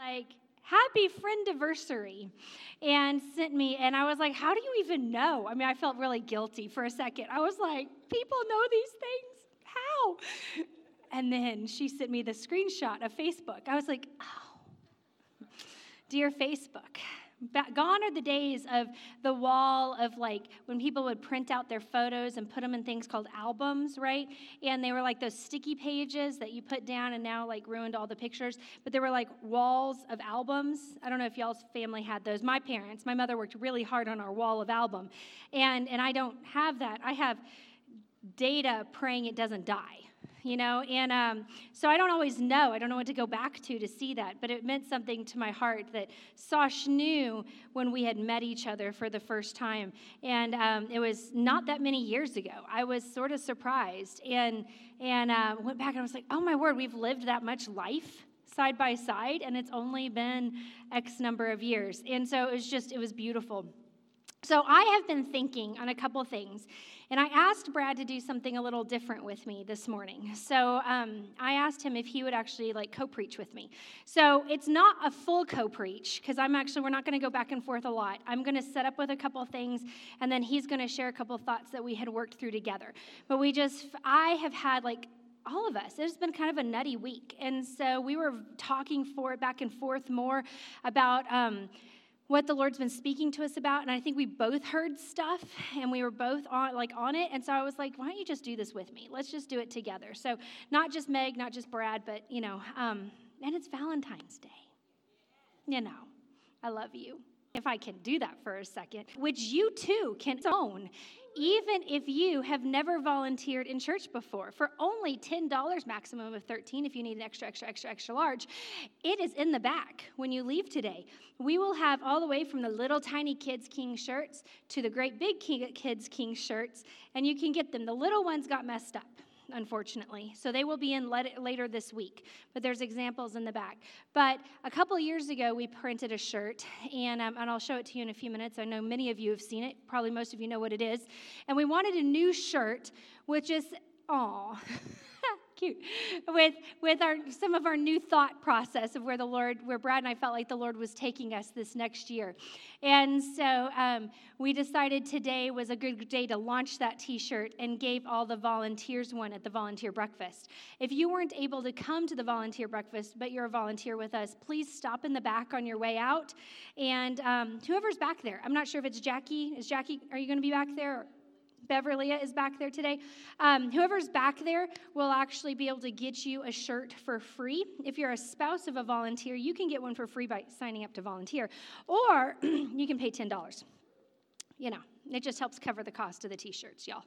like, happy friend anniversary and sent me and i was like how do you even know? I mean i felt really guilty for a second. I was like people know these things? How? And then she sent me the screenshot of facebook. I was like oh dear facebook gone are the days of the wall of like when people would print out their photos and put them in things called albums, right? And they were like those sticky pages that you put down and now like ruined all the pictures. But there were like walls of albums. I don't know if y'all's family had those. My parents, my mother worked really hard on our wall of album. And and I don't have that. I have data praying it doesn't die you know? And um, so I don't always know. I don't know what to go back to to see that. But it meant something to my heart that Sosh knew when we had met each other for the first time. And um, it was not that many years ago. I was sort of surprised and, and uh, went back and I was like, oh my word, we've lived that much life side by side and it's only been X number of years. And so it was just, it was beautiful. So I have been thinking on a couple things. And I asked Brad to do something a little different with me this morning. So um, I asked him if he would actually like co-preach with me. So it's not a full co-preach because I'm actually we're not going to go back and forth a lot. I'm going to set up with a couple things, and then he's going to share a couple thoughts that we had worked through together. But we just I have had like all of us. It's been kind of a nutty week. And so we were talking for back and forth more about um, what the Lord's been speaking to us about. And I think we both heard stuff and we were both on like on it. And so I was like, why don't you just do this with me? Let's just do it together. So not just Meg, not just Brad, but you know, um, and it's Valentine's Day. You know, I love you. If I can do that for a second, which you too can own even if you have never volunteered in church before, for only $10, maximum of 13 if you need an extra, extra, extra, extra large, it is in the back when you leave today. We will have all the way from the little tiny kids' king shirts to the great big king, kids' king shirts, and you can get them. The little ones got messed up unfortunately. So they will be in later this week, but there's examples in the back. But a couple years ago, we printed a shirt, and, um, and I'll show it to you in a few minutes. I know many of you have seen it. Probably most of you know what it is. And we wanted a new shirt, which is, aw. cute with with our some of our new thought process of where the lord where brad and i felt like the lord was taking us this next year. And so um, we decided today was a good day to launch that t-shirt and gave all the volunteers one at the volunteer breakfast. If you weren't able to come to the volunteer breakfast but you're a volunteer with us please stop in the back on your way out. And um, whoever's back there i'm not sure if it's jackie is jackie are you going to be back there Beverly is back there today. Um, whoever's back there will actually be able to get you a shirt for free. If you're a spouse of a volunteer, you can get one for free by signing up to volunteer, or you can pay $10. You know, it just helps cover the cost of the t shirts, y'all.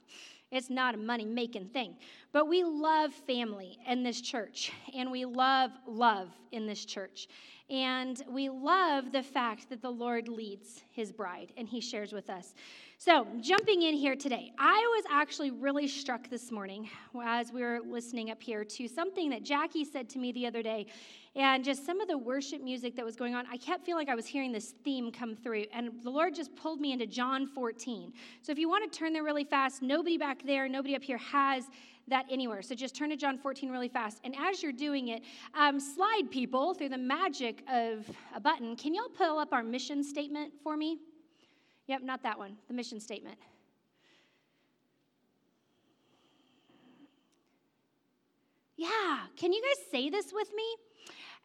It's not a money making thing. But we love family in this church, and we love love in this church. And we love the fact that the Lord leads his bride and he shares with us. So, jumping in here today, I was actually really struck this morning as we were listening up here to something that Jackie said to me the other day, and just some of the worship music that was going on. I kept feeling like I was hearing this theme come through, and the Lord just pulled me into John 14. So, if you want to turn there really fast, nobody back there, nobody up here has that anywhere. So just turn to John 14 really fast. And as you're doing it, um, slide people through the magic of a button. Can y'all pull up our mission statement for me? Yep, not that one, the mission statement. Yeah, can you guys say this with me?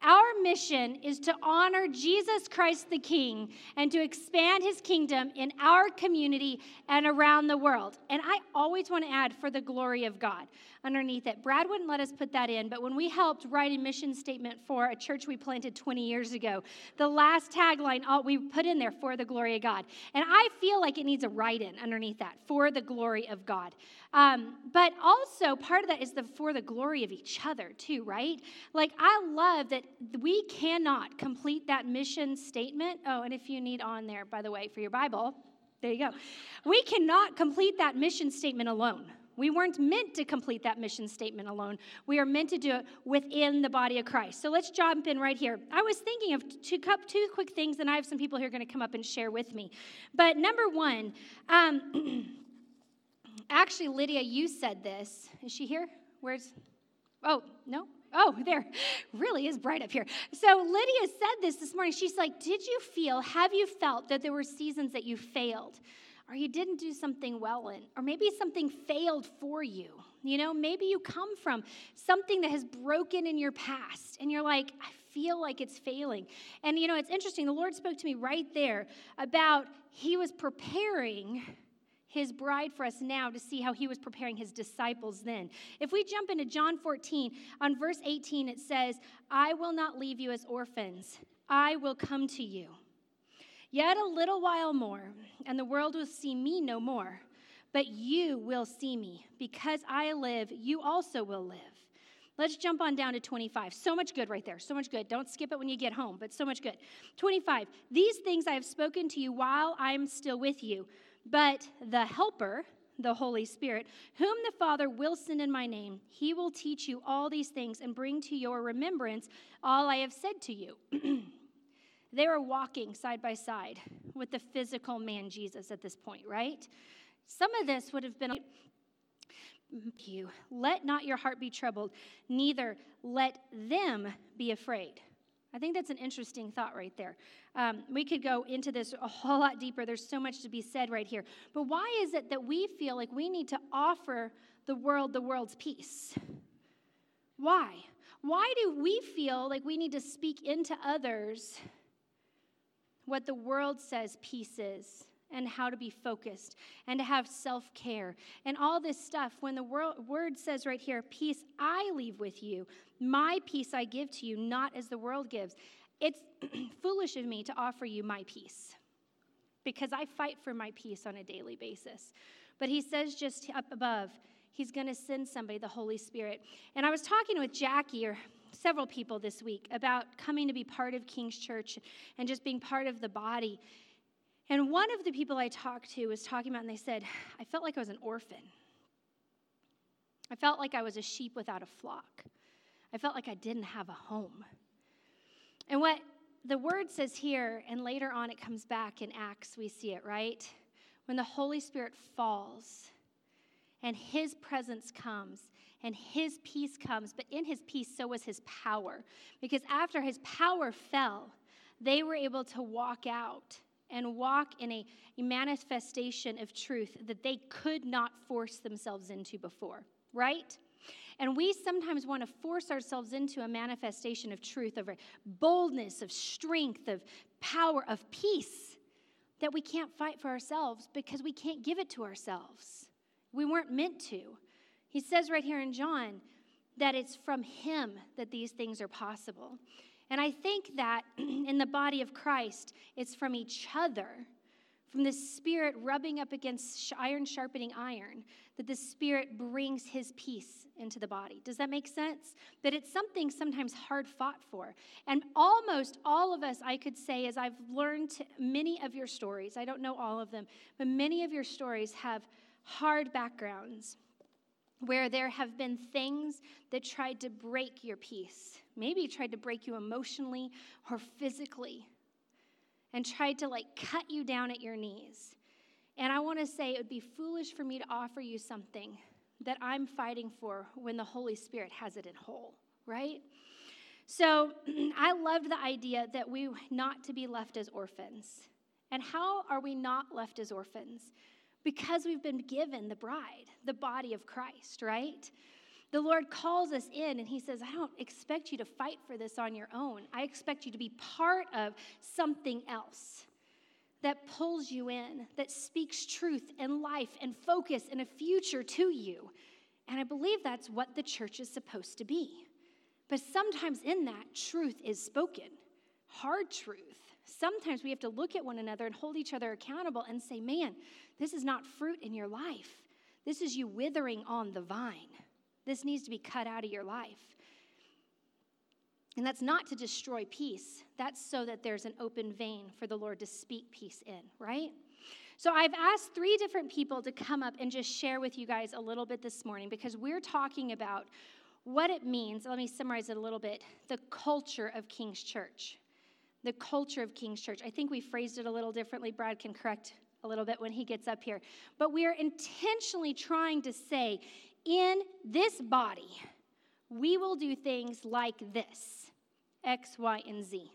Our mission is to honor Jesus Christ the King and to expand his kingdom in our community and around the world. And I always want to add for the glory of God underneath it. Brad wouldn't let us put that in, but when we helped write a mission statement for a church we planted 20 years ago, the last tagline we put in there for the glory of God. And I feel like it needs a write in underneath that for the glory of God. Um, but also, part of that is the for the glory of each other, too, right? Like, I love that we cannot complete that mission statement. Oh, and if you need on there, by the way, for your Bible, there you go. We cannot complete that mission statement alone. We weren't meant to complete that mission statement alone. We are meant to do it within the body of Christ. So let's jump in right here. I was thinking of two, two quick things, and I have some people who are going to come up and share with me. But number one, um, actually, Lydia, you said this. Is she here? Where's, oh, no? Oh, there really is bright up here. So Lydia said this this morning. She's like, Did you feel, have you felt that there were seasons that you failed? Or you didn't do something well in? Or maybe something failed for you? You know, maybe you come from something that has broken in your past and you're like, I feel like it's failing. And you know, it's interesting. The Lord spoke to me right there about He was preparing his bride for us now to see how he was preparing his disciples then. If we jump into John 14, on verse 18, it says, I will not leave you as orphans, I will come to you. Yet a little while more, and the world will see me no more. But you will see me. Because I live, you also will live. Let's jump on down to 25. So much good right there. So much good. Don't skip it when you get home, but so much good. 25. These things I have spoken to you while I'm still with you but the Helper, the Holy Spirit, whom the Father will send in my name, he will teach you all these things and bring to your remembrance all I have said to you. they were walking side by side with the physical man Jesus at this point, right? Some of this would have been you. Let not your heart be troubled, neither let them be afraid. I think that's an interesting thought right there. Um, we could go into this a whole lot deeper. There's so much to be said right here. But why is it that we feel like we need to offer the world the world's peace? Why? Why do we feel like we need to speak into others what the world says peace is? and how to be focused and to have self care and all this stuff. When the word says right here, Peace I leave with you, my peace I give to you, not as the world gives. It's foolish of me to offer you my peace because I fight for my peace on a daily basis. But he says just up above, he's going to send somebody, the Holy Spirit. And I was talking with Jackie or several people this week about coming to be part of King's Church and just being part of the body. And one of the people I talked to was talking about, and they said, I felt like I was an orphan. I felt like I was a sheep without a flock. I felt like I didn't have a home. And what the word says here, and later on it comes back in Acts, we see it, right? When the Holy Spirit falls and his presence comes and his peace comes, but in his peace, so was his power. Because after his power fell, they were able to walk out and walk in a, a manifestation of truth that they could not force themselves into before, right? And we sometimes want to force ourselves into a manifestation of truth, of boldness, of strength, of power, of peace that we can't fight for ourselves because we can't give it to ourselves. We weren't meant to. He says right here in John that it's from Him that these things are possible. And I think that in the body of Christ, it's from each other, from the Spirit rubbing up against iron sharpening iron, that the Spirit brings His peace into the body. Does that make sense? That it's something sometimes hard fought for. And almost all of us, I could say, as I've learned many of your stories, I don't know all of them, but many of your stories have hard backgrounds where there have been things that tried to break your peace. Maybe tried to break you emotionally or physically and tried to like cut you down at your knees. And I want to say it would be foolish for me to offer you something that I'm fighting for when the Holy Spirit has it in whole, right? So I loved the idea that we not to be left as orphans. And how are we not left as orphans? Because we've been given the bride, the body of Christ, right? The Lord calls us in and He says, I don't expect you to fight for this on your own. I expect you to be part of something else that pulls you in, that speaks truth and life and focus and a future to you. And I believe that's what the church is supposed to be. But sometimes in that, truth is spoken, hard truth. Sometimes we have to look at one another and hold each other accountable and say, man, this is not fruit in your life. This is you withering on the vine. This needs to be cut out of your life. And that's not to destroy peace, that's so that there's an open vein for the Lord to speak peace in, right? So I've asked three different people to come up and just share with you guys a little bit this morning because we're talking about what it means. Let me summarize it a little bit the culture of King's Church. The culture of King's Church. I think we phrased it a little differently. Brad can correct a little bit when he gets up here. But we are intentionally trying to say, in this body, we will do things like this X, Y, and Z.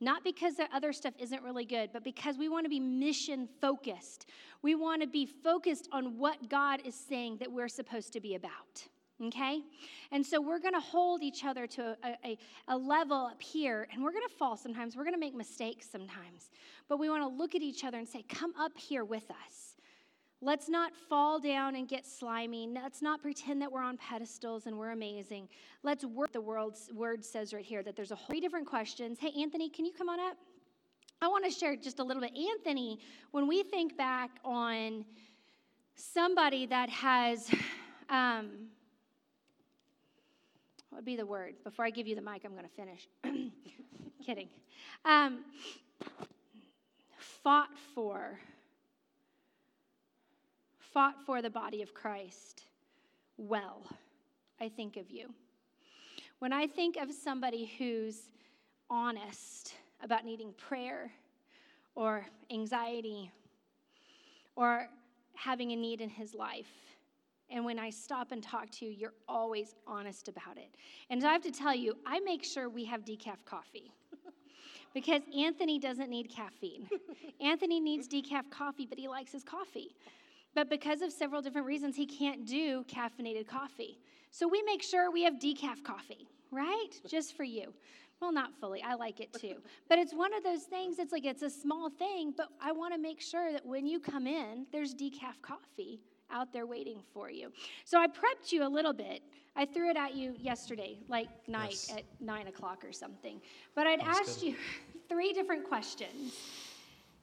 Not because the other stuff isn't really good, but because we want to be mission focused. We want to be focused on what God is saying that we're supposed to be about. Okay? And so we're to hold each other to a, a, a, level up here, and we're to fall sometimes. We're to make mistakes sometimes. But we want to look at each other and say, Come up here with us. Let's not fall down and get slimy. Let's not pretend that we're on pedestals and we're amazing. Let's work. The world's word says right here that there's a whole three different questions. Hey, Anthony, can you come on up? I want to share just a little bit. Anthony, when we think back on somebody that has, um, what would be the word? Before I give you the mic, I'm going to finish. Kidding. Um, fought for fought for the body of Christ well, I think of you. When I think of somebody who's honest about needing prayer or anxiety or having a need in his life, and when I stop and talk to you, you're always honest about it. And I have to tell you, I make sure we have decaf coffee because Anthony doesn't need caffeine. Anthony needs decaf coffee, but he likes his coffee. But because of several different reasons, he can't do caffeinated coffee. So we make sure we have decaf coffee, right? Just for you. Well, not fully. I like it too. But it's one of those things, it's like it's a small thing, but I want to make sure that when you come in, there's decaf coffee out there waiting for you. So I prepped you a little bit. I threw it at you yesterday, like night yes. at nine o'clock or something. But I'd That's asked good. you three different questions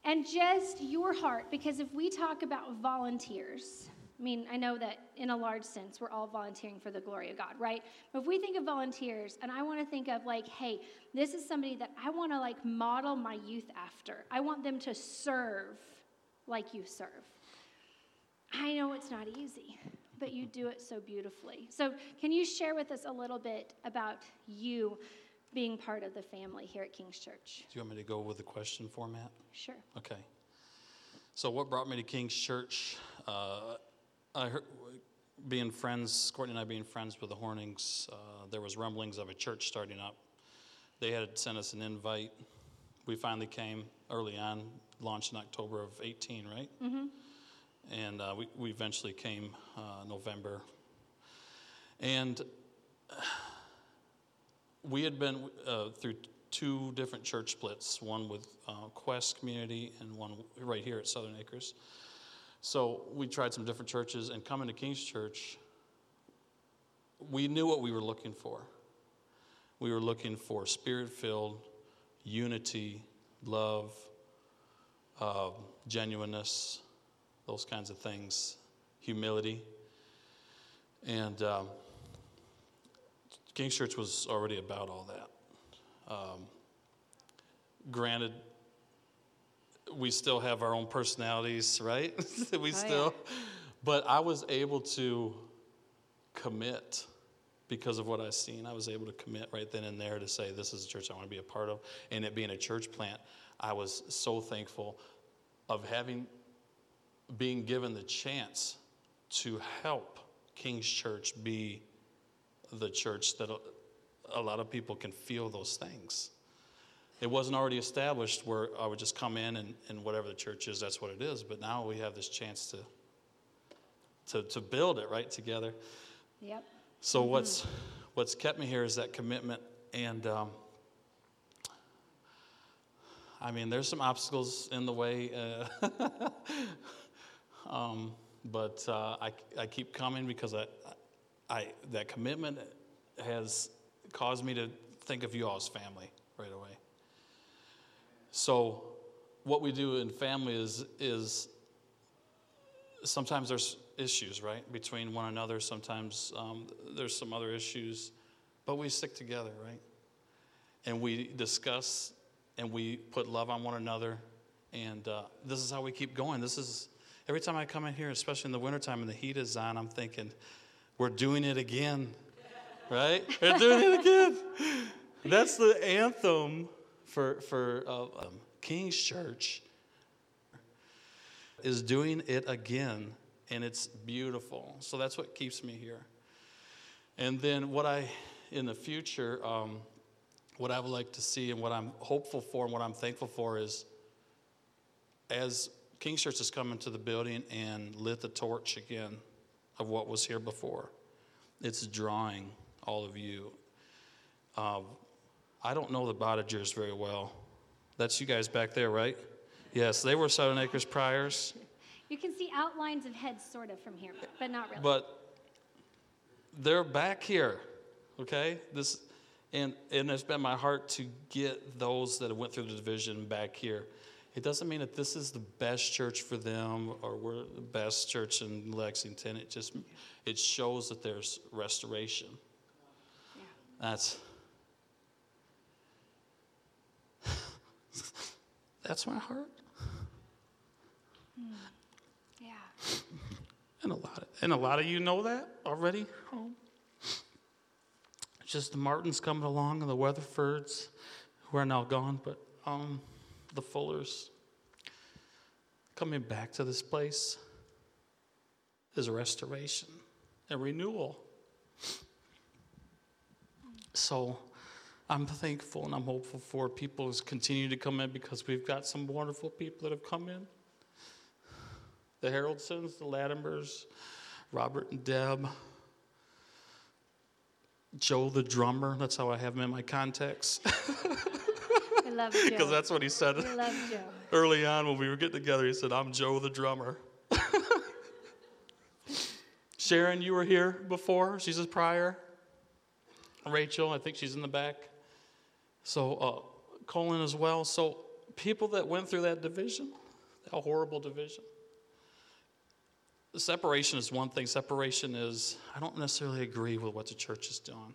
and just your heart, because if we talk about volunteers, I mean, I know that in a large sense, we're all volunteering for the glory of God, right? But if we think of volunteers, and I want to think of like, hey, this is somebody that I want to like model my youth after. I want them to serve like you serve. I know it's not easy, but you do it so beautifully. So, can you share with us a little bit about you being part of the family here at King's Church. Do you want me to go with the question format? Sure. Okay. So, what brought me to King's Church? Uh, I heard, being friends, Courtney and I being friends with the Hornings, uh, there was rumblings of a church starting up. They had sent us an invite. We finally came early on, launched in October of 18, right? Mm-hmm. And uh, we, we eventually came uh, November. And we had been uh, through two different church splits, one with uh, Quest Community and one right here at Southern Acres. So we tried some different churches, and coming to King's Church, we knew what we were looking for. We were looking for spirit filled unity, love, uh, genuineness, those kinds of things, humility. And um, King's Church was already about all that. Um, granted, we still have our own personalities, right? we oh, still, yeah. but I was able to commit because of what I've seen. I was able to commit right then and there to say, this is a church I want to be a part of. And it being a church plant, I was so thankful of having, being given the chance to help King's Church be the church that a lot of people can feel those things. It wasn't already established where I would just come in and, and whatever the church is, that's what it is. But now we have this chance to to, to build it right together. Yep. So mm-hmm. what's what's kept me here is that commitment, and um, I mean, there's some obstacles in the way, uh, um, but uh, I I keep coming because I I, that commitment has caused me to think of you all as family right away. So, what we do in family is, is sometimes there's issues, right, between one another. Sometimes um, there's some other issues, but we stick together, right? And we discuss and we put love on one another. And uh, this is how we keep going. This is every time I come in here, especially in the wintertime and the heat is on, I'm thinking, we're doing it again, right? We're doing it again. That's the anthem for, for uh, um, King's Church is doing it again, and it's beautiful. So that's what keeps me here. And then what I, in the future, um, what I would like to see and what I'm hopeful for and what I'm thankful for is as King's Church has come into the building and lit the torch again of what was here before, it's drawing all of you. Uh, I don't know the Bottagers very well. That's you guys back there, right? Yes, they were Southern Acres Priors. You can see outlines of heads sort of from here, but not really. But they're back here, okay? This, and, and it's been my heart to get those that went through the division back here. It doesn't mean that this is the best church for them or we're the best church in Lexington. It just it shows that there's restoration. yeah. That's that's my heart. Yeah. And a lot of, and a lot of you know that already. Oh. Just the Martins coming along and the Weatherfords, who are now gone, but um, the Fullers coming back to this place is a restoration, and renewal. So I'm thankful and I'm hopeful for people to continue to come in because we've got some wonderful people that have come in the Haroldsons, the Latimers, Robert and Deb, Joe the drummer. That's how I have him in my contacts. I love Joe. Because that's what he said I love Joe. early on when we were getting together. He said, I'm Joe the drummer. Sharon, you were here before. She's a prior. Rachel, I think she's in the back. So, uh, Colin as well. So, people that went through that division, that horrible division. Separation is one thing. Separation is, I don't necessarily agree with what the church is doing.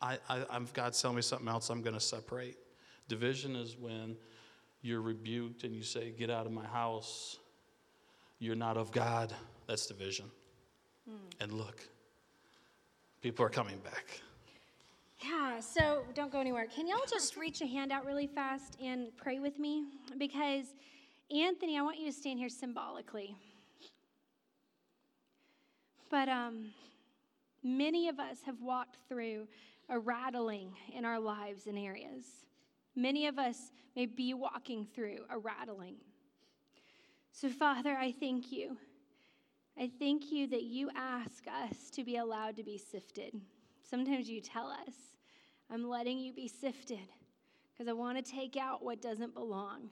I, I, I'm, God's telling me something else, I'm going to separate. Division is when you're rebuked and you say, Get out of my house. You're not of God. That's division. And look, people are coming back. Yeah, so don't go anywhere. Can y'all just reach a hand out really fast and pray with me? Because, Anthony, I want you to stand here symbolically. But um, many of us have walked through a rattling in our lives and areas. Many of us may be walking through a rattling. So, Father, I thank you. I thank you that you ask us to be allowed to be sifted. Sometimes you tell us, I'm letting you be sifted because I want to take out what doesn't belong.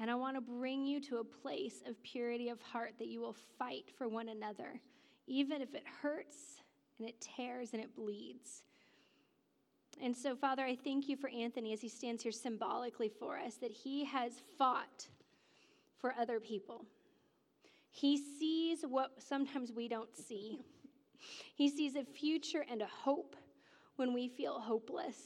And I want to bring you to a place of purity of heart that you will fight for one another, even if it hurts and it tears and it bleeds. And so, Father, I thank you for Anthony as he stands here symbolically for us, that he has fought for other people. He sees what sometimes we don't see. He sees a future and a hope when we feel hopeless.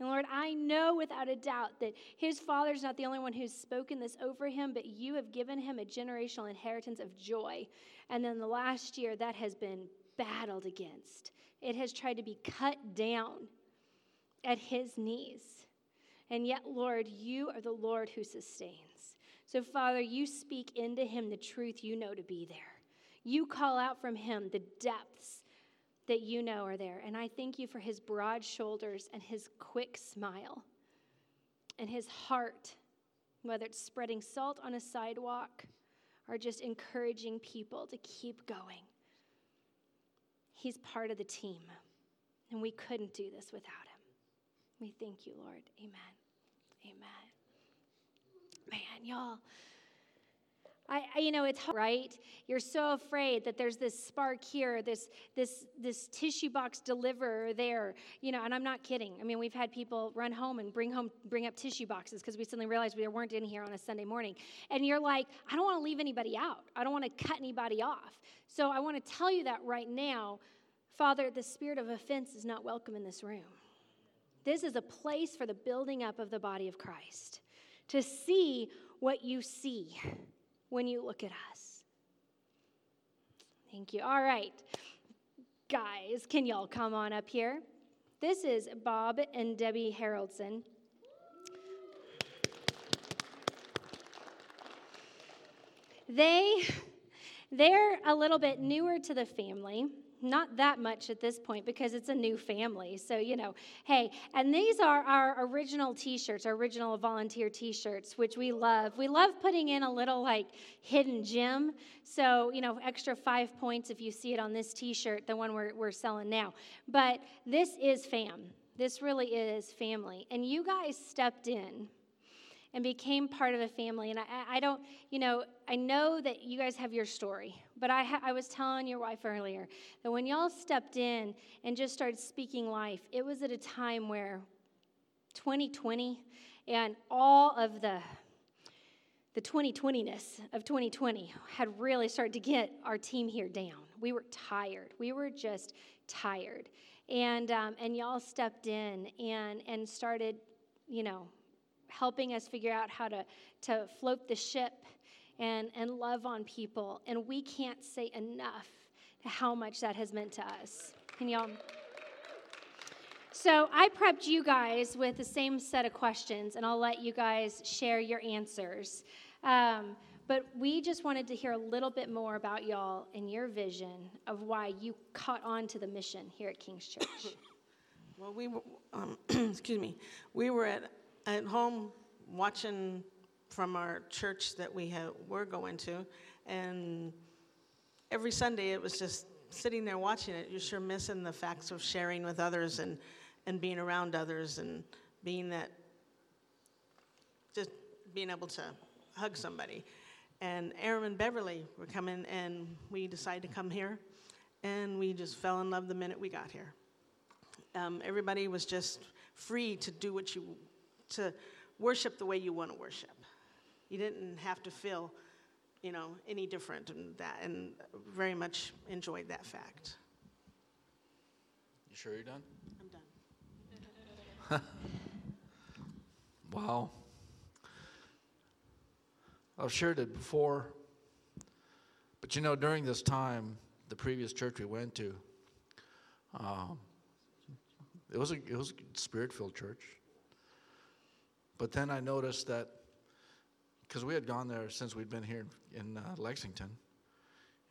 And Lord, I know without a doubt that his father's not the only one who's spoken this over him, but you have given him a generational inheritance of joy. And then the last year, that has been battled against. It has tried to be cut down at his knees. And yet, Lord, you are the Lord who sustains. So, Father, you speak into him the truth you know to be there. You call out from him the depths that you know are there. And I thank you for his broad shoulders and his quick smile and his heart, whether it's spreading salt on a sidewalk or just encouraging people to keep going. He's part of the team, and we couldn't do this without him. We thank you, Lord. Amen. Amen. Man, y'all. I, I, you know, it's hard, right. You're so afraid that there's this spark here, this this this tissue box deliverer there, you know. And I'm not kidding. I mean, we've had people run home and bring home bring up tissue boxes because we suddenly realized we weren't in here on a Sunday morning. And you're like, I don't want to leave anybody out. I don't want to cut anybody off. So I want to tell you that right now, Father, the spirit of offense is not welcome in this room. This is a place for the building up of the body of Christ to see what you see when you look at us. Thank you. All right. Guys, can y'all come on up here? This is Bob and Debbie Haroldson. They they're a little bit newer to the family not that much at this point because it's a new family. So, you know, hey, and these are our original t shirts, our original volunteer t shirts, which we love. We love putting in a little like hidden gem. So, you know, extra five points if you see it on this t shirt, the one we're, we're selling now. But this is fam. This really is family. And you guys stepped in and became part of a family. And I, I don't, you know, I know that you guys have your story, but I, ha- I was telling your wife earlier that when y'all stepped in and just started speaking life, it was at a time where 2020 and all of the the 2020ness of 2020 had really started to get our team here down. We were tired. We were just tired, and um, and y'all stepped in and and started, you know, helping us figure out how to, to float the ship and, and love on people. And we can't say enough how much that has meant to us. Can y'all? So I prepped you guys with the same set of questions, and I'll let you guys share your answers. Um, but we just wanted to hear a little bit more about y'all and your vision of why you caught on to the mission here at King's Church. Well, we were, um, excuse me, we were at at home watching from our church that we have, were going to, and every Sunday it was just sitting there watching it. You're sure missing the facts of sharing with others and, and being around others and being that, just being able to hug somebody. And Aaron and Beverly were coming, and we decided to come here, and we just fell in love the minute we got here. Um, everybody was just free to do what you to worship the way you want to worship. You didn't have to feel, you know, any different and that, and very much enjoyed that fact. You sure you're done? I'm done. wow. I've shared it before, but you know, during this time, the previous church we went to, um, it was a it was a spirit-filled church. But then I noticed that, because we had gone there since we'd been here in uh, Lexington,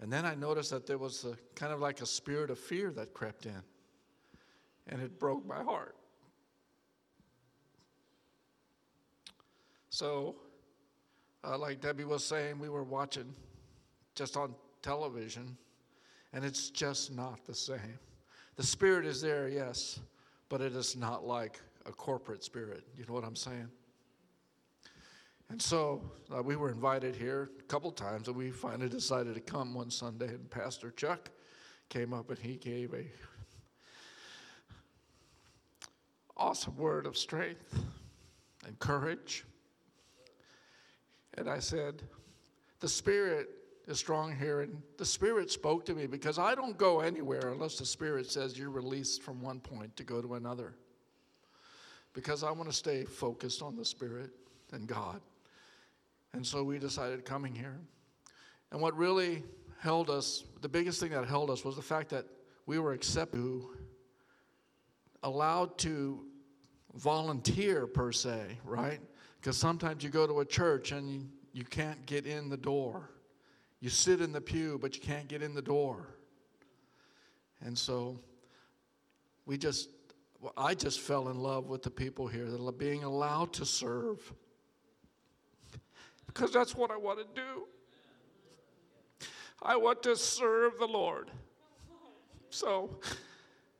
and then I noticed that there was a, kind of like a spirit of fear that crept in, and it broke my heart. So, uh, like Debbie was saying, we were watching just on television, and it's just not the same. The spirit is there, yes, but it is not like a corporate spirit. You know what I'm saying? And so uh, we were invited here a couple times, and we finally decided to come one Sunday. And Pastor Chuck came up and he gave a awesome word of strength and courage. And I said, The Spirit is strong here. And the Spirit spoke to me because I don't go anywhere unless the Spirit says you're released from one point to go to another. Because I want to stay focused on the Spirit and God. And so we decided coming here. And what really held us, the biggest thing that held us was the fact that we were accepted, allowed to volunteer per se, right? Because sometimes you go to a church and you, you can't get in the door. You sit in the pew, but you can't get in the door. And so we just, I just fell in love with the people here being allowed to serve because that's what I want to do. I want to serve the Lord. So,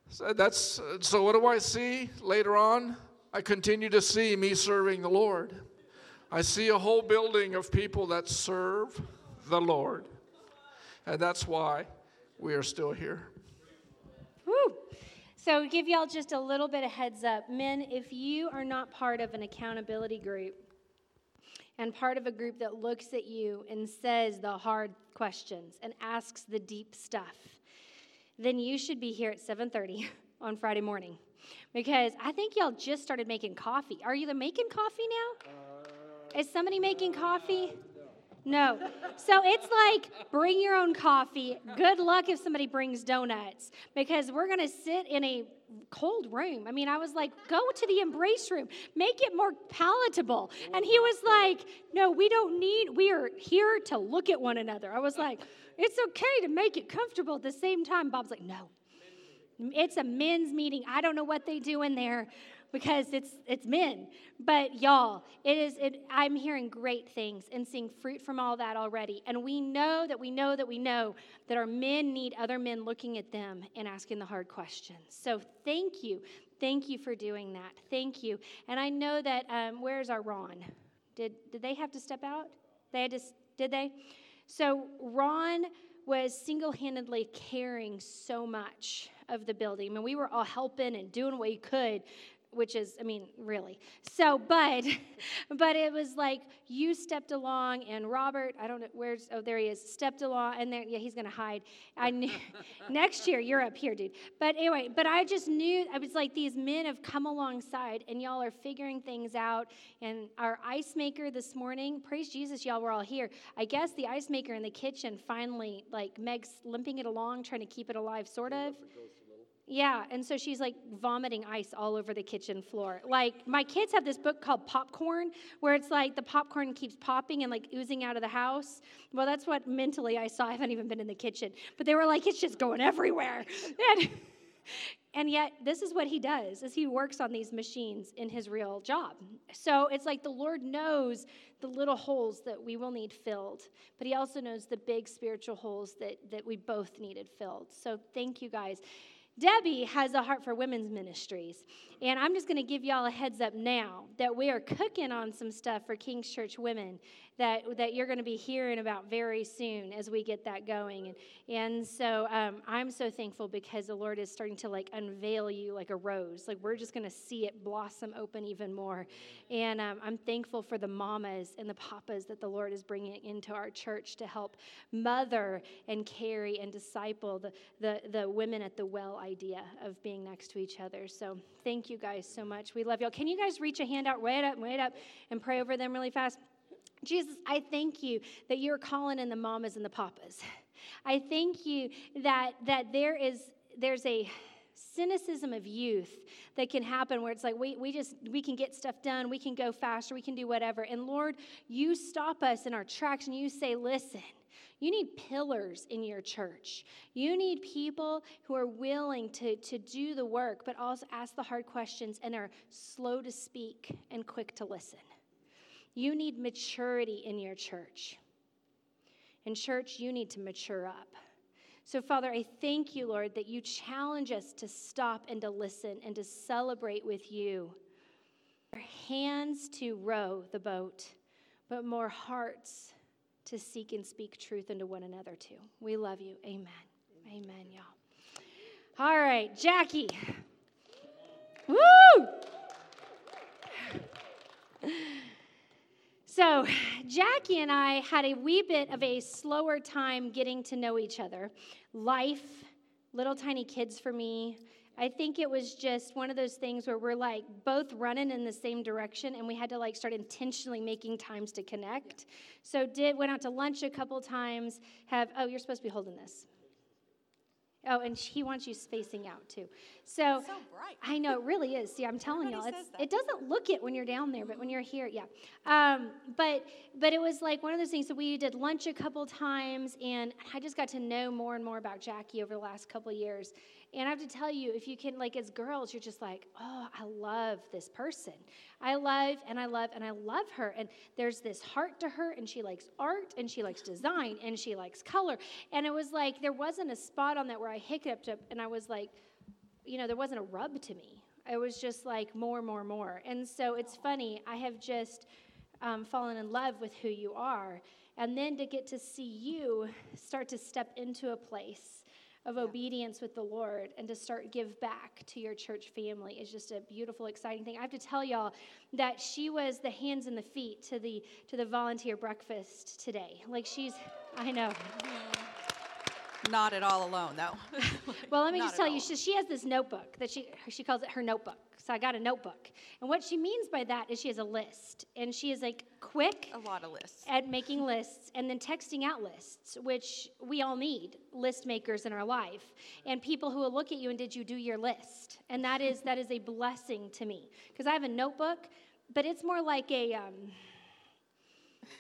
so that's so what do I see later on? I continue to see me serving the Lord. I see a whole building of people that serve the Lord. And that's why we are still here. Woo! So, give y'all just a little bit of heads up. Men, if you are not part of an accountability group, and part of a group that looks at you and says the hard questions and asks the deep stuff, then you should be here at 7:30 on Friday morning. Because I think y'all just started making coffee. Are you the making coffee now? Uh, Is somebody making coffee? No. So it's like bring your own coffee. Good luck if somebody brings donuts because we're going to sit in a cold room. I mean, I was like, go to the embrace room, make it more palatable. And he was like, no, we don't need, we are here to look at one another. I was like, it's okay to make it comfortable at the same time. Bob's like, no. It's a men's meeting. I don't know what they do in there because it's it's men. But y'all, it is it, I'm hearing great things and seeing fruit from all that already. And we know that we know that we know that our men need other men looking at them and asking the hard questions. So thank you. Thank you for doing that. Thank you. And I know that um, where's our Ron? Did did they have to step out? They had to did they? So Ron was single-handedly carrying so much of the building. I mean, we were all helping and doing what we could which is i mean really. So but but it was like you stepped along and robert i don't know where's oh there he is stepped along and there yeah he's gonna hide. I knew next year you're up here dude. But anyway but i just knew i was like these men have come alongside and y'all are figuring things out. And our ice maker this morning praise jesus y'all were all here. I guess the ice maker in the kitchen finally like meg's limping it along trying to keep it alive sort of yeah, and so she's like vomiting ice all over the kitchen floor. Like my kids have this book called Popcorn, where it's like the popcorn keeps popping and like oozing out of the house. Well, that's what mentally I saw. I haven't even been in the kitchen, but they were like, it's just going everywhere. And, and yet, this is what he does: is he works on these machines in his real job. So it's like the Lord knows the little holes that we will need filled, but He also knows the big spiritual holes that that we both needed filled. So thank you guys. Debbie has a heart for women's ministries. And I'm just going to give y'all a heads up now that we are cooking on some stuff for King's Church women that, that you're going to be hearing about very soon as we get that going. And, and so um, I'm so thankful because the Lord is starting to like unveil you like a rose. Like we're just going to see it blossom open even more. And um, I'm thankful for the mamas and the papas that the Lord is bringing into our church to help mother and carry and disciple the, the, the women at the well idea of being next to each other. So thank you guys so much. We love y'all. Can you guys reach a hand out, wait up, wait up, and pray over them really fast? Jesus, I thank you that you're calling in the mamas and the papas. I thank you that that there is there's a cynicism of youth that can happen where it's like we, we just we can get stuff done we can go faster we can do whatever and lord you stop us in our tracks and you say listen you need pillars in your church. You need people who are willing to, to do the work, but also ask the hard questions and are slow to speak and quick to listen. You need maturity in your church. In church, you need to mature up. So, Father, I thank you, Lord, that you challenge us to stop and to listen and to celebrate with you. Our hands to row the boat, but more hearts to seek and speak truth into one another, too. We love you. Amen. Amen, y'all. All right, Jackie. Woo! So, Jackie and I had a wee bit of a slower time getting to know each other. Life, little tiny kids for me. I think it was just one of those things where we're like both running in the same direction and we had to like start intentionally making times to connect. So did went out to lunch a couple times, have oh, you're supposed to be holding this. Oh, and he wants you spacing out too. So, so bright. I know it really is. See, I'm telling Everybody y'all, it doesn't look it when you're down there, but when you're here, yeah. Um, but but it was like one of those things. So we did lunch a couple times, and I just got to know more and more about Jackie over the last couple years. And I have to tell you, if you can, like, as girls, you're just like, oh, I love this person. I love and I love and I love her. And there's this heart to her, and she likes art, and she likes design, and she likes color. And it was like, there wasn't a spot on that where I hiccuped up, and I was like, you know, there wasn't a rub to me. It was just like more, more, more. And so it's funny, I have just um, fallen in love with who you are. And then to get to see you start to step into a place of obedience with the Lord and to start give back to your church family is just a beautiful, exciting thing. I have to tell y'all that she was the hands and the feet to the to the volunteer breakfast today. Like she's, I know. Not at all alone, though. Well, let me just tell you, she, she has this notebook that she she calls it her notebook. So I got a notebook, and what she means by that is she has a list, and she is like quick A lot of lists. at making lists and then texting out lists, which we all need list makers in our life, and people who will look at you and did you do your list? And that is that is a blessing to me because I have a notebook, but it's more like a um,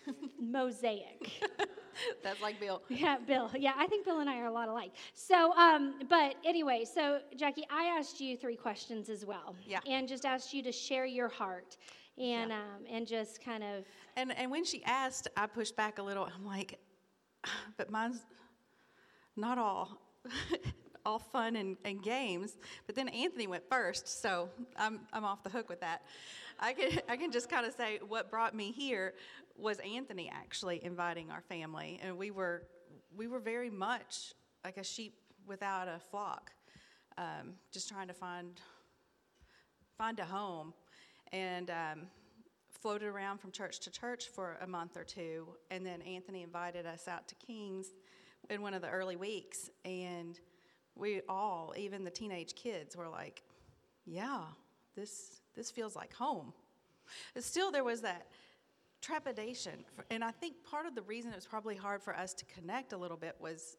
mosaic. That's like Bill. Yeah, Bill. Yeah, I think Bill and I are a lot alike. So, um, but anyway, so Jackie, I asked you three questions as well. Yeah. And just asked you to share your heart and um, and just kind of And and when she asked, I pushed back a little. I'm like, but mine's not all all fun and, and games. But then Anthony went first, so I'm I'm off the hook with that. I can I can just kind of say what brought me here was Anthony actually inviting our family, and we were we were very much like a sheep without a flock, um, just trying to find find a home, and um, floated around from church to church for a month or two. And then Anthony invited us out to Kings in one of the early weeks, and we all, even the teenage kids, were like, "Yeah, this this feels like home." But still, there was that trepidation, and I think part of the reason it was probably hard for us to connect a little bit was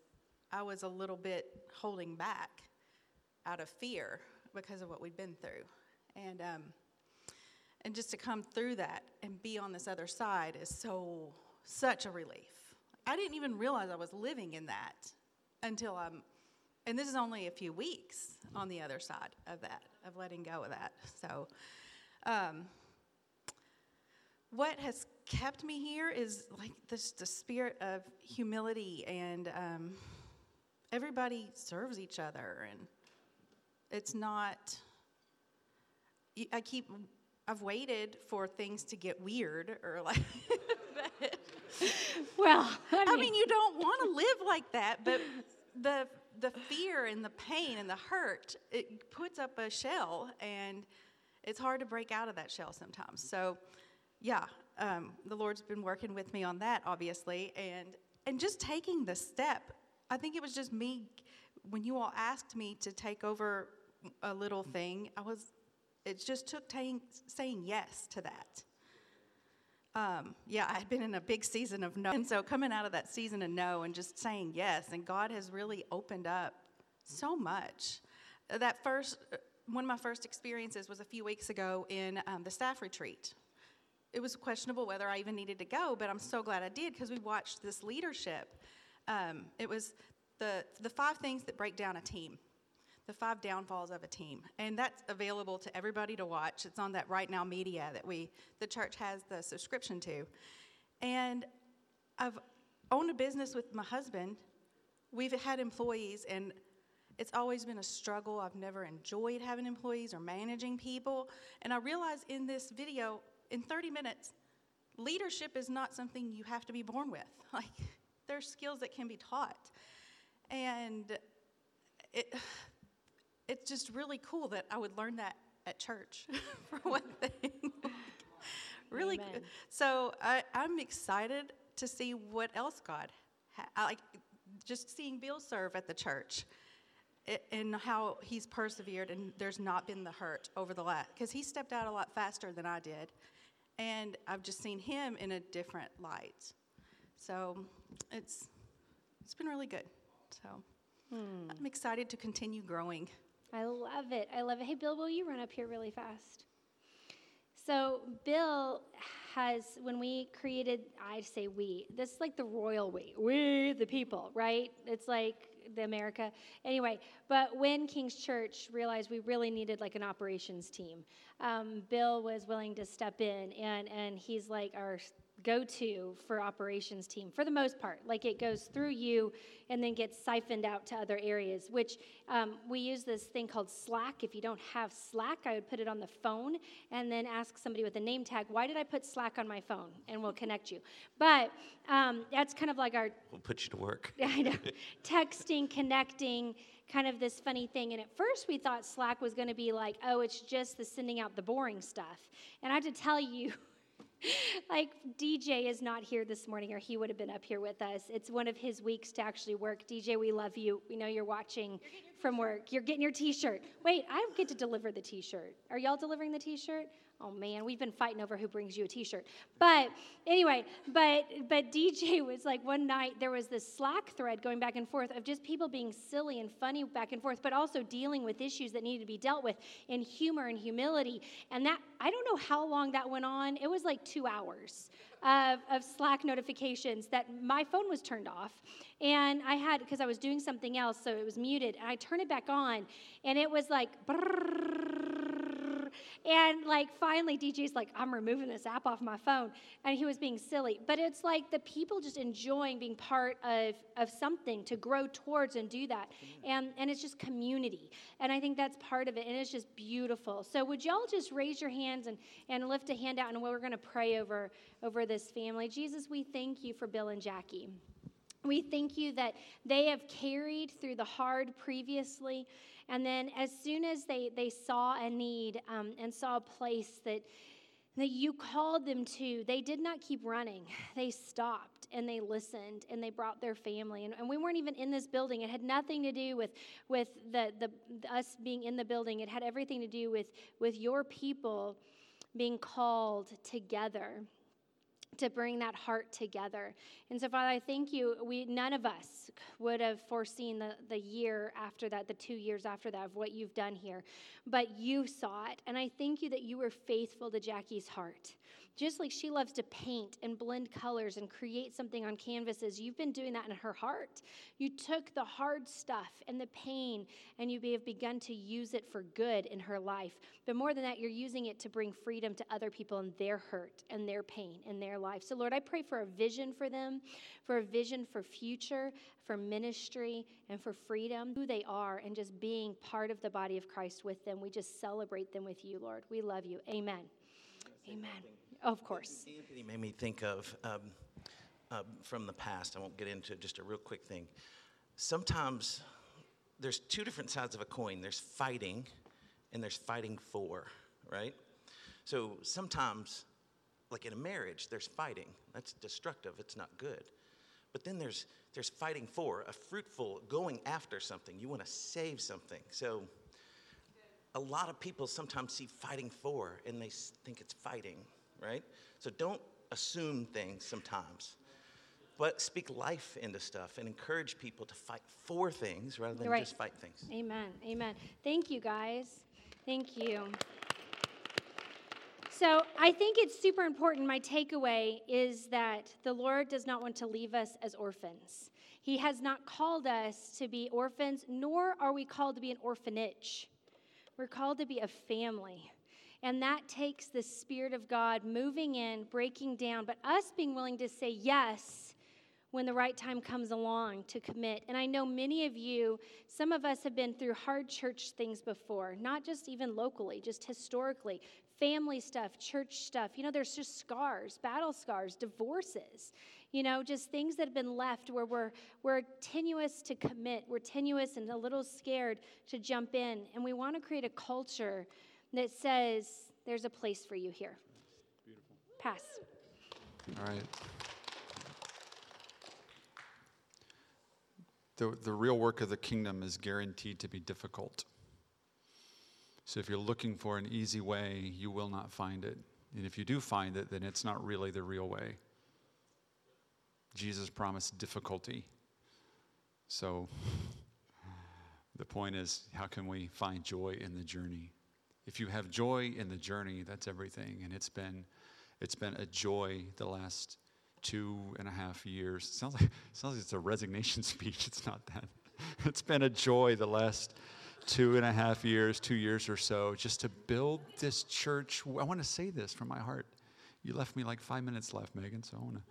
I was a little bit holding back out of fear because of what we'd been through, and um, and just to come through that and be on this other side is so such a relief. I didn't even realize I was living in that until I'm, and this is only a few weeks on the other side of that of letting go of that. So. Um, what has kept me here is like this the spirit of humility and um, everybody serves each other and it's not I keep i've waited for things to get weird or like well, I mean, i mean you don't want to live like that but the the fear and the pain and the hurt it puts up a shell and it's hard to break out of that shell sometimes. So yeah um, the lord's been working with me on that obviously and and just taking the step i think it was just me when you all asked me to take over a little thing i was it just took taying, saying yes to that um, yeah, I had been in a big season of no. And so coming out of that season of no and just saying yes, and God has really opened up so much. Uh, That first, uh, one of my first experiences was a few weeks ago in um, the staff retreat. It was questionable whether I even needed to go, but I'm so glad I did because we watched this leadership. Um, it was the, the five things that break down a team the five downfalls of a team. And that's available to everybody to watch. It's on that RightNow Media that we the church has the subscription to. And i've owned a business with my husband. We've had employees and it's always been a struggle. I've never enjoyed having employees or managing people. And i realized in this video in 30 minutes leadership is not something you have to be born with. Like there's skills that can be taught. And it, it's just really cool that I would learn that at church, for one thing. really, Amen. good. so I, I'm excited to see what else God, ha- I like just seeing Bill serve at the church, a- and how he's persevered, and there's not been the hurt over the last because he stepped out a lot faster than I did, and I've just seen him in a different light. So it's it's been really good. So hmm. I'm excited to continue growing. I love it. I love it. Hey, Bill, will you run up here really fast? So, Bill has, when we created, I say we, this is like the royal we, we the people, right? It's like the America. Anyway, but when King's Church realized we really needed like an operations team, um, Bill was willing to step in, and, and he's like our go to for operations team for the most part. Like it goes through you and then gets siphoned out to other areas, which um, we use this thing called Slack. If you don't have Slack, I would put it on the phone and then ask somebody with a name tag, why did I put Slack on my phone? And we'll connect you. But um, that's kind of like our We'll put you to work. I know. Texting, connecting, kind of this funny thing. And at first we thought Slack was going to be like, oh, it's just the sending out the boring stuff. And I have to tell you, like DJ is not here this morning, or he would have been up here with us. It's one of his weeks to actually work. DJ, we love you. We know you're watching from work. You're getting your T-shirt. Wait, I get to deliver the T-shirt. Are y'all delivering the T-shirt? Oh man, we've been fighting over who brings you a T-shirt. But anyway, but but DJ was like one night there was this Slack thread going back and forth of just people being silly and funny back and forth, but also dealing with issues that needed to be dealt with in humor and humility. And that I don't know how long that went on. It was like two hours of, of Slack notifications that my phone was turned off. And I had, because I was doing something else, so it was muted. And I turned it back on, and it was like, and like finally, DJ's like, I'm removing this app off my phone. And he was being silly. But it's like the people just enjoying being part of, of something to grow towards and do that. And, and it's just community. And I think that's part of it. And it's just beautiful. So would y'all just raise your hands and, and lift a hand out and we're going to pray over, over this family. Jesus, we thank you for Bill and Jackie. We thank you that they have carried through the hard previously. And then as soon as they, they saw a need um, and saw a place that, that you called them to, they did not keep running. They stopped and they listened and they brought their family. And, and we weren't even in this building. It had nothing to do with, with the, the, us being in the building. It had everything to do with, with your people being called together to bring that heart together. And so, Father, I thank you. We none of us would have foreseen the, the year after that, the two years after that, of what you've done here. But you saw it. And I thank you that you were faithful to Jackie's heart. Just like she loves to paint and blend colors and create something on canvases, you've been doing that in her heart. You took the hard stuff and the pain and you have begun to use it for good in her life. But more than that, you're using it to bring freedom to other people in their hurt and their pain in their life. So, Lord, I pray for a vision for them, for a vision for future, for ministry, and for freedom, who they are, and just being part of the body of Christ with them. We just celebrate them with you, Lord. We love you. Amen. Amen. Of course. Anthony made me think of um, uh, from the past. I won't get into just a real quick thing. Sometimes there's two different sides of a coin there's fighting and there's fighting for, right? So sometimes, like in a marriage, there's fighting. That's destructive, it's not good. But then there's, there's fighting for, a fruitful going after something. You want to save something. So a lot of people sometimes see fighting for and they think it's fighting right? So don't assume things sometimes, but speak life into stuff and encourage people to fight for things rather than right. just fight things. Amen. Amen. Thank you, guys. Thank you. So, I think it's super important. My takeaway is that the Lord does not want to leave us as orphans. He has not called us to be orphans, nor are we called to be an orphanage. We're called to be a family. And that takes the Spirit of God moving in, breaking down, but us being willing to say yes when the right time comes along to commit. And I know many of you, some of us have been through hard church things before, not just even locally, just historically. Family stuff, church stuff. You know, there's just scars, battle scars, divorces, you know, just things that have been left where we're, we're tenuous to commit. We're tenuous and a little scared to jump in. And we want to create a culture that says there's a place for you here. Beautiful. Pass. All right. The, the real work of the kingdom is guaranteed to be difficult. So if you're looking for an easy way, you will not find it. And if you do find it, then it's not really the real way. Jesus promised difficulty. So the point is, how can we find joy in the journey? If you have joy in the journey, that's everything. And it's been, it's been a joy the last two and a half years. It sounds like, sounds like it's a resignation speech. It's not that. It's been a joy the last two and a half years, two years or so, just to build this church. I want to say this from my heart. You left me like five minutes left, Megan, so I want to.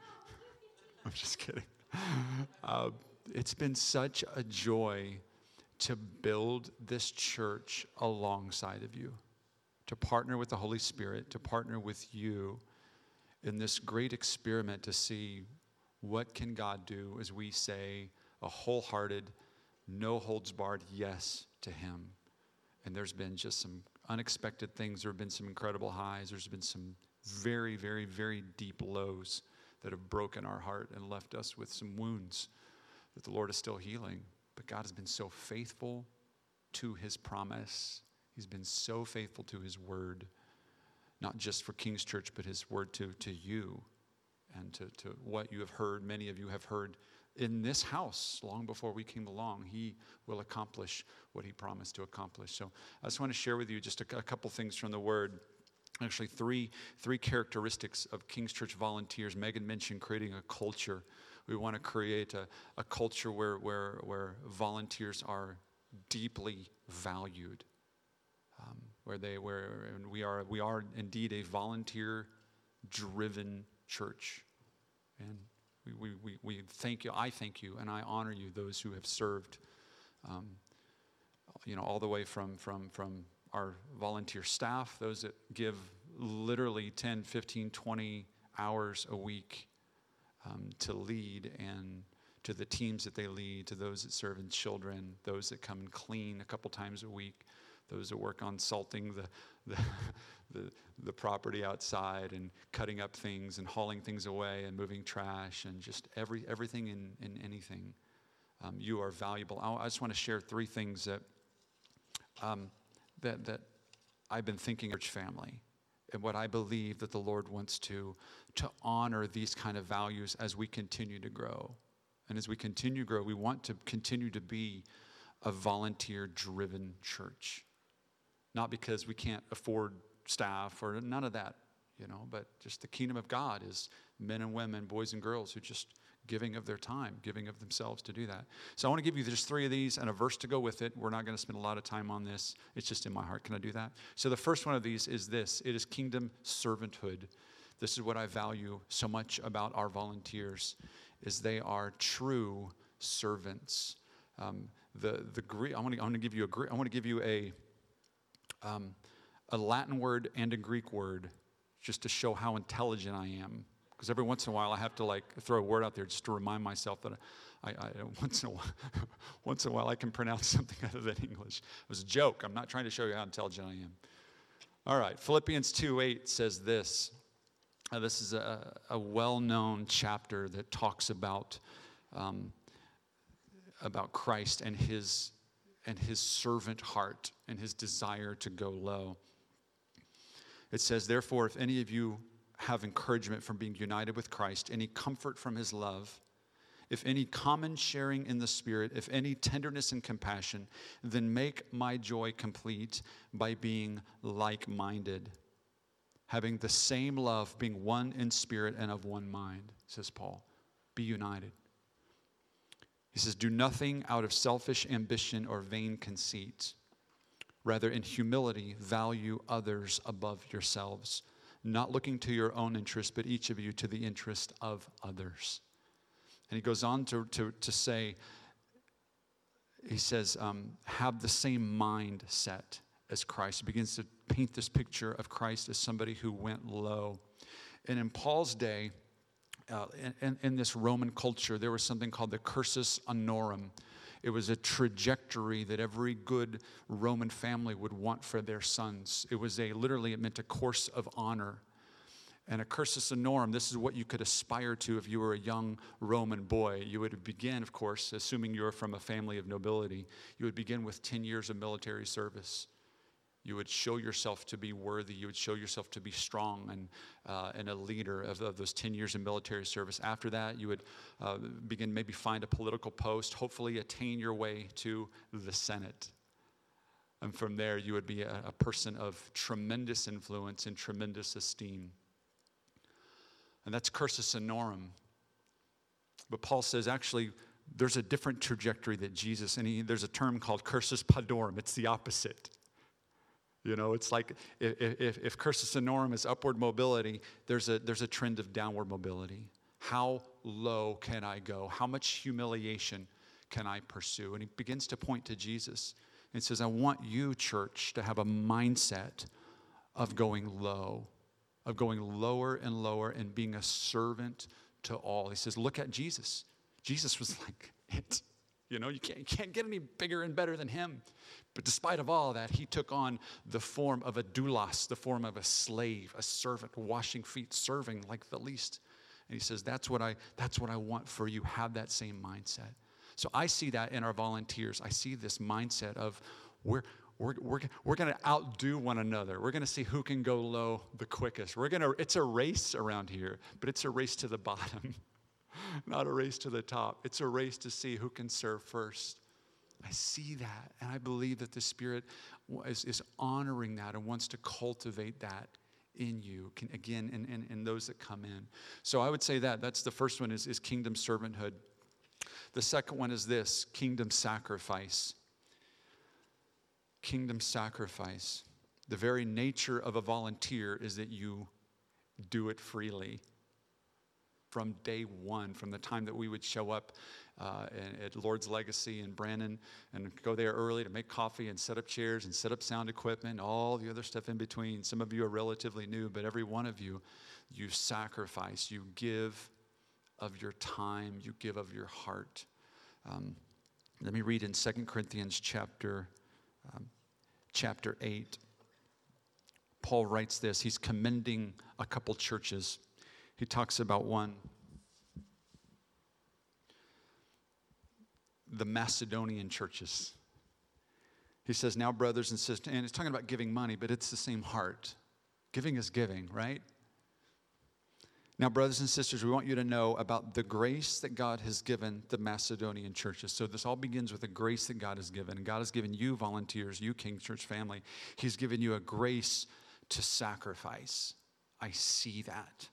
I'm just kidding. Uh, it's been such a joy to build this church alongside of you, to partner with the Holy Spirit, to partner with you in this great experiment to see what can God do as we say a wholehearted, no holds barred yes to him. And there's been just some unexpected things. There have been some incredible highs. There's been some very, very, very deep lows that have broken our heart and left us with some wounds that the Lord is still healing. God has been so faithful to his promise, He's been so faithful to his word not just for King's Church, but his word to, to you and to, to what you have heard. Many of you have heard in this house long before we came along. He will accomplish what he promised to accomplish. So I just want to share with you just a, a couple things from the word actually three three characteristics of king's church volunteers megan mentioned creating a culture we want to create a, a culture where, where, where volunteers are deeply valued um, where they where and we are we are indeed a volunteer driven church. And we, we, we, we thank you i thank you and i honor you those who have served um, you know all the way from from from our volunteer staff, those that give literally 10, 15, 20 hours a week um, to lead and to the teams that they lead, to those that serve in children, those that come and clean a couple times a week, those that work on salting the, the, the, the property outside and cutting up things and hauling things away and moving trash and just every, everything and, and anything. Um, you are valuable. I, I just want to share three things that um, that, that I've been thinking church family and what I believe that the Lord wants to, to honor these kind of values as we continue to grow. And as we continue to grow, we want to continue to be a volunteer driven church. Not because we can't afford staff or none of that, you know, but just the kingdom of God is men and women, boys and girls who just giving of their time, giving of themselves to do that. So I want to give you just three of these and a verse to go with it. We're not going to spend a lot of time on this. It's just in my heart. Can I do that? So the first one of these is this it is kingdom servanthood. This is what I value so much about our volunteers is they are true servants. Um, the the Greek. I want to give you a I want to give you a um, a Latin word and a Greek word just to show how intelligent I am because every once in a while I have to like throw a word out there just to remind myself that I, I once in a while, once in a while I can pronounce something other than English. It was a joke. I'm not trying to show you how intelligent I am. All right, Philippians 2 8 says this. Uh, this is a, a well known chapter that talks about, um, about Christ and his, and his servant heart and his desire to go low. It says, Therefore, if any of you have encouragement from being united with Christ, any comfort from his love, if any common sharing in the Spirit, if any tenderness and compassion, then make my joy complete by being like minded, having the same love, being one in spirit and of one mind, says Paul. Be united. He says, Do nothing out of selfish ambition or vain conceit. Rather, in humility, value others above yourselves not looking to your own interest, but each of you to the interest of others. And he goes on to, to, to say, he says, um, have the same mindset as Christ. He begins to paint this picture of Christ as somebody who went low. And in Paul's day, uh, in, in, this Roman culture, there was something called the cursus honorum. It was a trajectory that every good Roman family would want for their sons. It was a literally, it meant a course of honor. And a cursus honorum, this is what you could aspire to if you were a young Roman boy. You would begin, of course, assuming you're from a family of nobility, you would begin with 10 years of military service you would show yourself to be worthy. You would show yourself to be strong and, uh, and a leader of, of, those 10 years of military service. After that, you would uh, begin maybe find a political post, hopefully attain your way to the Senate. And from there, you would be a, a person of tremendous influence and tremendous esteem. And that's cursus honorum. But Paul says actually, there's a different trajectory that Jesus, and he, there's a term called cursus pudorum. It's the opposite. You know, it's like if, if, if cursus honorum is upward mobility, there's a, there's a trend of downward mobility. How low can I go? How much humiliation can I pursue? And he begins to point to Jesus and says, I want you, church, to have a mindset of going low, of going lower and lower and being a servant to all. He says, Look at Jesus. Jesus was like it. You know, you can't, you can't get any bigger and better than him. But despite of all that, he took on the form of a doulos, the form of a slave, a servant, washing feet, serving like the least. And he says, that's what I, that's what I want for you. Have that same mindset. So I see that in our volunteers. I see this mindset of we're, we're, we're, we're going to outdo one another. We're going to see who can go low the quickest. We're going to, it's a race around here, but it's a race to the bottom, not a race to the top. It's a race to see who can serve first. I see that, and I believe that the Spirit is, is honoring that and wants to cultivate that in you, can, again, in, in, in those that come in. So I would say that. That's the first one is, is kingdom servanthood. The second one is this kingdom sacrifice. Kingdom sacrifice. The very nature of a volunteer is that you do it freely. From day one, from the time that we would show up uh, at Lord's Legacy in Brandon and go there early to make coffee and set up chairs and set up sound equipment, all the other stuff in between. Some of you are relatively new, but every one of you, you sacrifice, you give of your time, you give of your heart. Um, let me read in 2 Corinthians chapter, um, chapter 8. Paul writes this. He's commending a couple churches. He talks about one. The Macedonian churches. He says, Now, brothers and sisters, and he's talking about giving money, but it's the same heart. Giving is giving, right? Now, brothers and sisters, we want you to know about the grace that God has given the Macedonian churches. So, this all begins with a grace that God has given. And God has given you volunteers, you King Church family. He's given you a grace to sacrifice. I see that.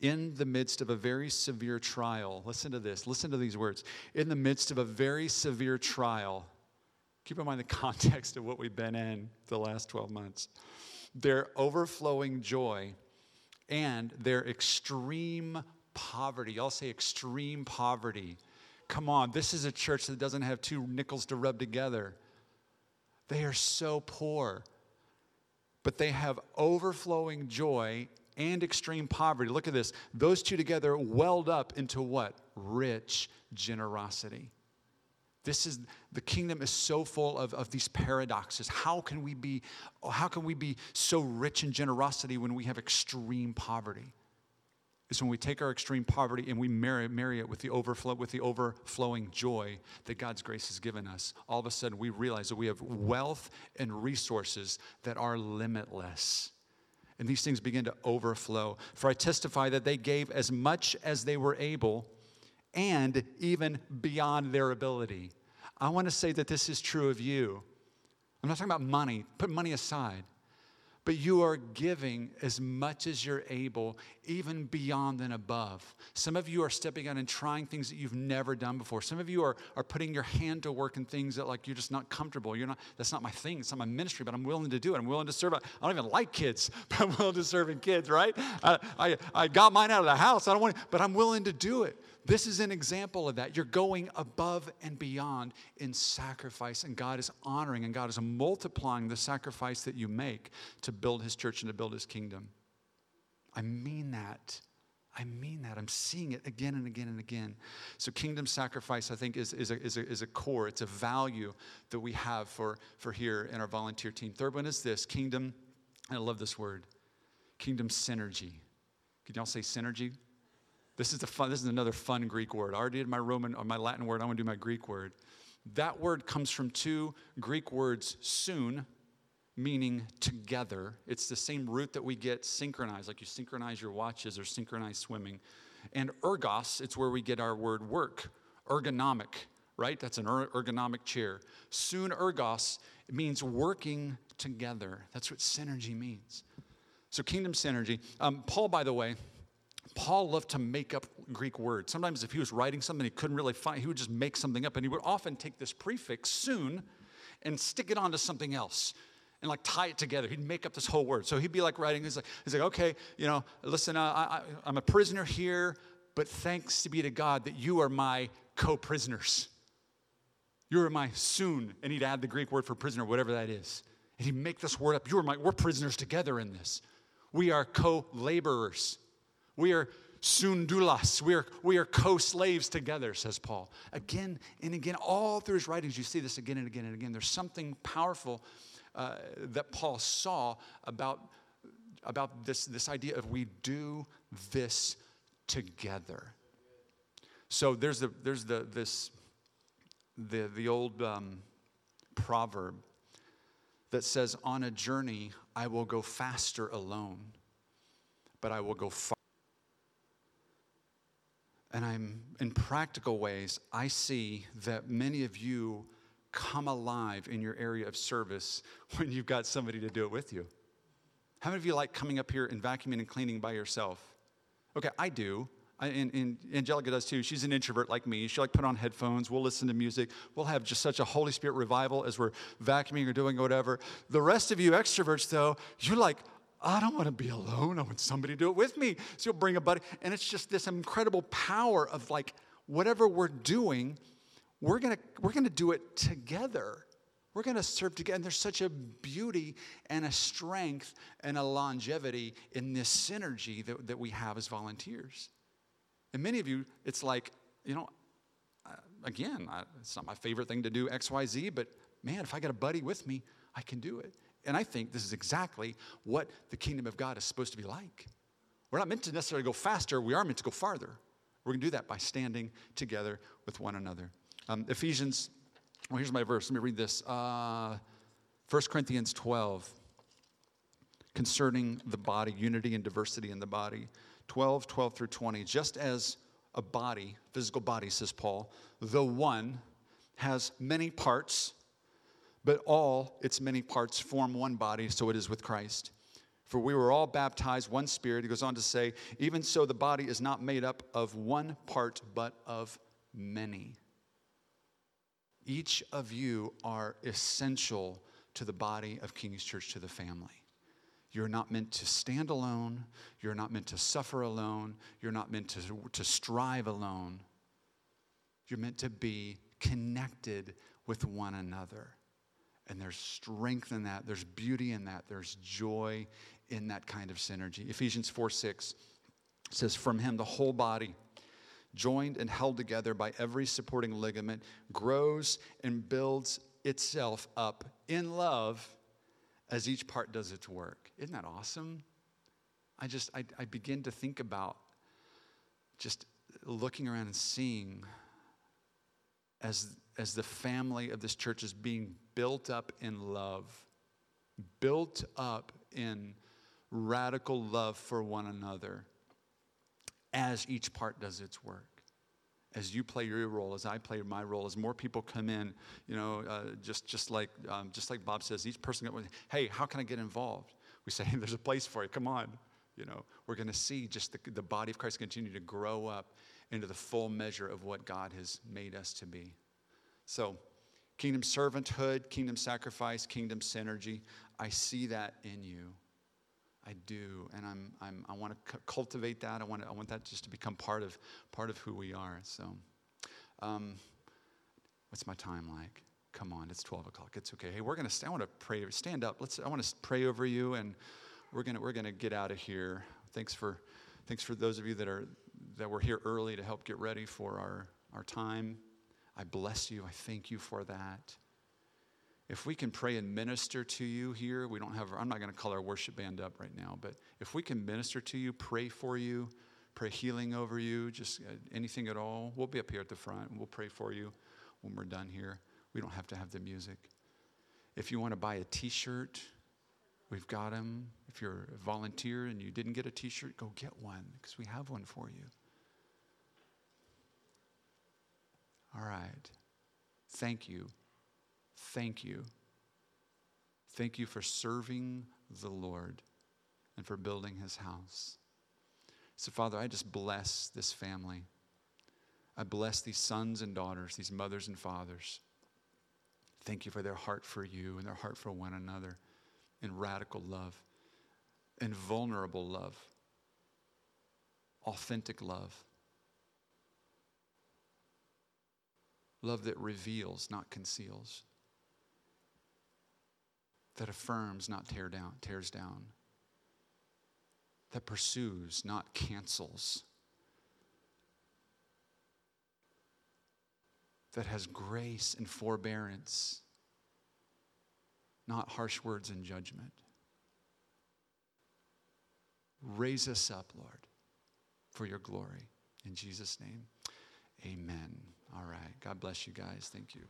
In the midst of a very severe trial, listen to this, listen to these words. In the midst of a very severe trial, keep in mind the context of what we've been in the last 12 months, their overflowing joy and their extreme poverty. Y'all say extreme poverty. Come on, this is a church that doesn't have two nickels to rub together. They are so poor, but they have overflowing joy and extreme poverty. Look at this. Those two together welled up into what? Rich generosity. This is the kingdom is so full of, of these paradoxes. How can we be how can we be so rich in generosity when we have extreme poverty? It's when we take our extreme poverty and we marry, marry it with the overflow with the overflowing joy that God's grace has given us. All of a sudden we realize that we have wealth and resources that are limitless. And these things begin to overflow. For I testify that they gave as much as they were able and even beyond their ability. I want to say that this is true of you. I'm not talking about money, put money aside. But you are giving as much as you're able, even beyond and above. Some of you are stepping out and trying things that you've never done before. Some of you are, are putting your hand to work in things that like you're just not comfortable. You're not, that's not my thing. It's not my ministry, but I'm willing to do it. I'm willing to serve. I don't even like kids, but I'm willing to serve in kids, right? I, I, I got mine out of the house. I don't want but I'm willing to do it. This is an example of that. You're going above and beyond in sacrifice, and God is honoring and God is multiplying the sacrifice that you make to build His church and to build His kingdom. I mean that. I mean that. I'm seeing it again and again and again. So, kingdom sacrifice, I think, is, is, a, is, a, is a core, it's a value that we have for, for here in our volunteer team. Third one is this kingdom, and I love this word, kingdom synergy. Can y'all say synergy? This is, the fun, this is another fun Greek word. I already did my Roman or my Latin word. I want to do my Greek word. That word comes from two Greek words, soon, meaning together. It's the same root that we get synchronized, like you synchronize your watches or synchronize swimming. And ergos, it's where we get our word work, ergonomic, right? That's an er, ergonomic chair. Soon ergos means working together. That's what synergy means. So, kingdom synergy. Um, Paul, by the way, Paul loved to make up Greek words. Sometimes, if he was writing something he couldn't really find, he would just make something up. And he would often take this prefix, soon, and stick it onto something else and like tie it together. He'd make up this whole word. So he'd be like writing, he's like, he's like okay, you know, listen, uh, I, I'm a prisoner here, but thanks to be to God that you are my co prisoners. You are my soon. And he'd add the Greek word for prisoner, whatever that is. And he'd make this word up. You are my, we're prisoners together in this. We are co laborers. We are sundoulos. We are, we are co slaves together, says Paul. Again and again, all through his writings, you see this again and again and again. There's something powerful uh, that Paul saw about, about this, this idea of we do this together. So there's, the, there's the, this, the, the old um, proverb that says, On a journey, I will go faster alone, but I will go far. And I'm in practical ways, I see that many of you come alive in your area of service when you've got somebody to do it with you. How many of you like coming up here and vacuuming and cleaning by yourself? Okay, I do. I, and, and Angelica does too. She's an introvert like me. She'll like put on headphones. We'll listen to music. We'll have just such a Holy Spirit revival as we're vacuuming or doing whatever. The rest of you extroverts, though, you're like, I don't want to be alone. I want somebody to do it with me. So you'll bring a buddy. And it's just this incredible power of like, whatever we're doing, we're going to we're going to do it together. We're going to serve together. And there's such a beauty and a strength and a longevity in this synergy that, that we have as volunteers. And many of you, it's like, you know, again, I, it's not my favorite thing to do X, Y, Z, but man, if I got a buddy with me, I can do it. And I think this is exactly what the kingdom of God is supposed to be like. We're not meant to necessarily go faster, we are meant to go farther. We're going to do that by standing together with one another. Um, Ephesians, well, here's my verse. Let me read this. Uh, 1 Corinthians 12, concerning the body, unity and diversity in the body. 12, 12 through 20. Just as a body, physical body, says Paul, the one has many parts, but all its many parts form one body, so it is with Christ. For we were all baptized one spirit. He goes on to say, even so, the body is not made up of one part, but of many. Each of you are essential to the body of King's Church, to the family. You're not meant to stand alone. You're not meant to suffer alone. You're not meant to, to strive alone. You're meant to be connected with one another. And there's strength in that, there's beauty in that, there's joy in that kind of synergy. Ephesians 4 6 says, From him, the whole body, joined and held together by every supporting ligament, grows and builds itself up in love as each part does its work. Isn't that awesome? I just, I, I begin to think about just looking around and seeing as, as the family of this church is being built up in love, built up in radical love for one another as each part does its work as you play your role, as I play my role, as more people come in, you know, uh, just just like um, just like Bob says, each person, hey, how can I get involved? We say, there's a place for you. Come on, you know. We're going to see just the, the body of Christ continue to grow up into the full measure of what God has made us to be. So, kingdom servanthood, kingdom sacrifice, kingdom synergy. I see that in you. I do, and I'm, I'm, I want to c- cultivate that. I want, to, I want that just to become part of, part of who we are. So, um, what's my time like? Come on, it's 12 o'clock. It's okay. Hey, we're gonna. I want to pray. Stand up. Let's. I want to pray over you, and we're gonna. We're gonna get out of here. Thanks for, thanks for those of you that are that were here early to help get ready for our our time. I bless you. I thank you for that if we can pray and minister to you here, we don't have, I'm not going to call our worship band up right now, but if we can minister to you, pray for you, pray healing over you, just uh, anything at all, we'll be up here at the front and we'll pray for you when we're done here. We don't have to have the music. If you want to buy a t shirt, we've got them. If you're a volunteer and you didn't get a t shirt, go get one because we have one for you. All right. Thank you. Thank you. Thank you for serving the Lord and for building his house. So, Father, I just bless this family. I bless these sons and daughters, these mothers and fathers. Thank you for their heart for you and their heart for one another in radical love, in vulnerable love, authentic love. Love that reveals, not conceals that affirms, not tear down, tears down, that pursues, not cancels, that has grace and forbearance, not harsh words and judgment. Raise us up, Lord, for your glory. In Jesus' name, amen. All right. God bless you guys. Thank you.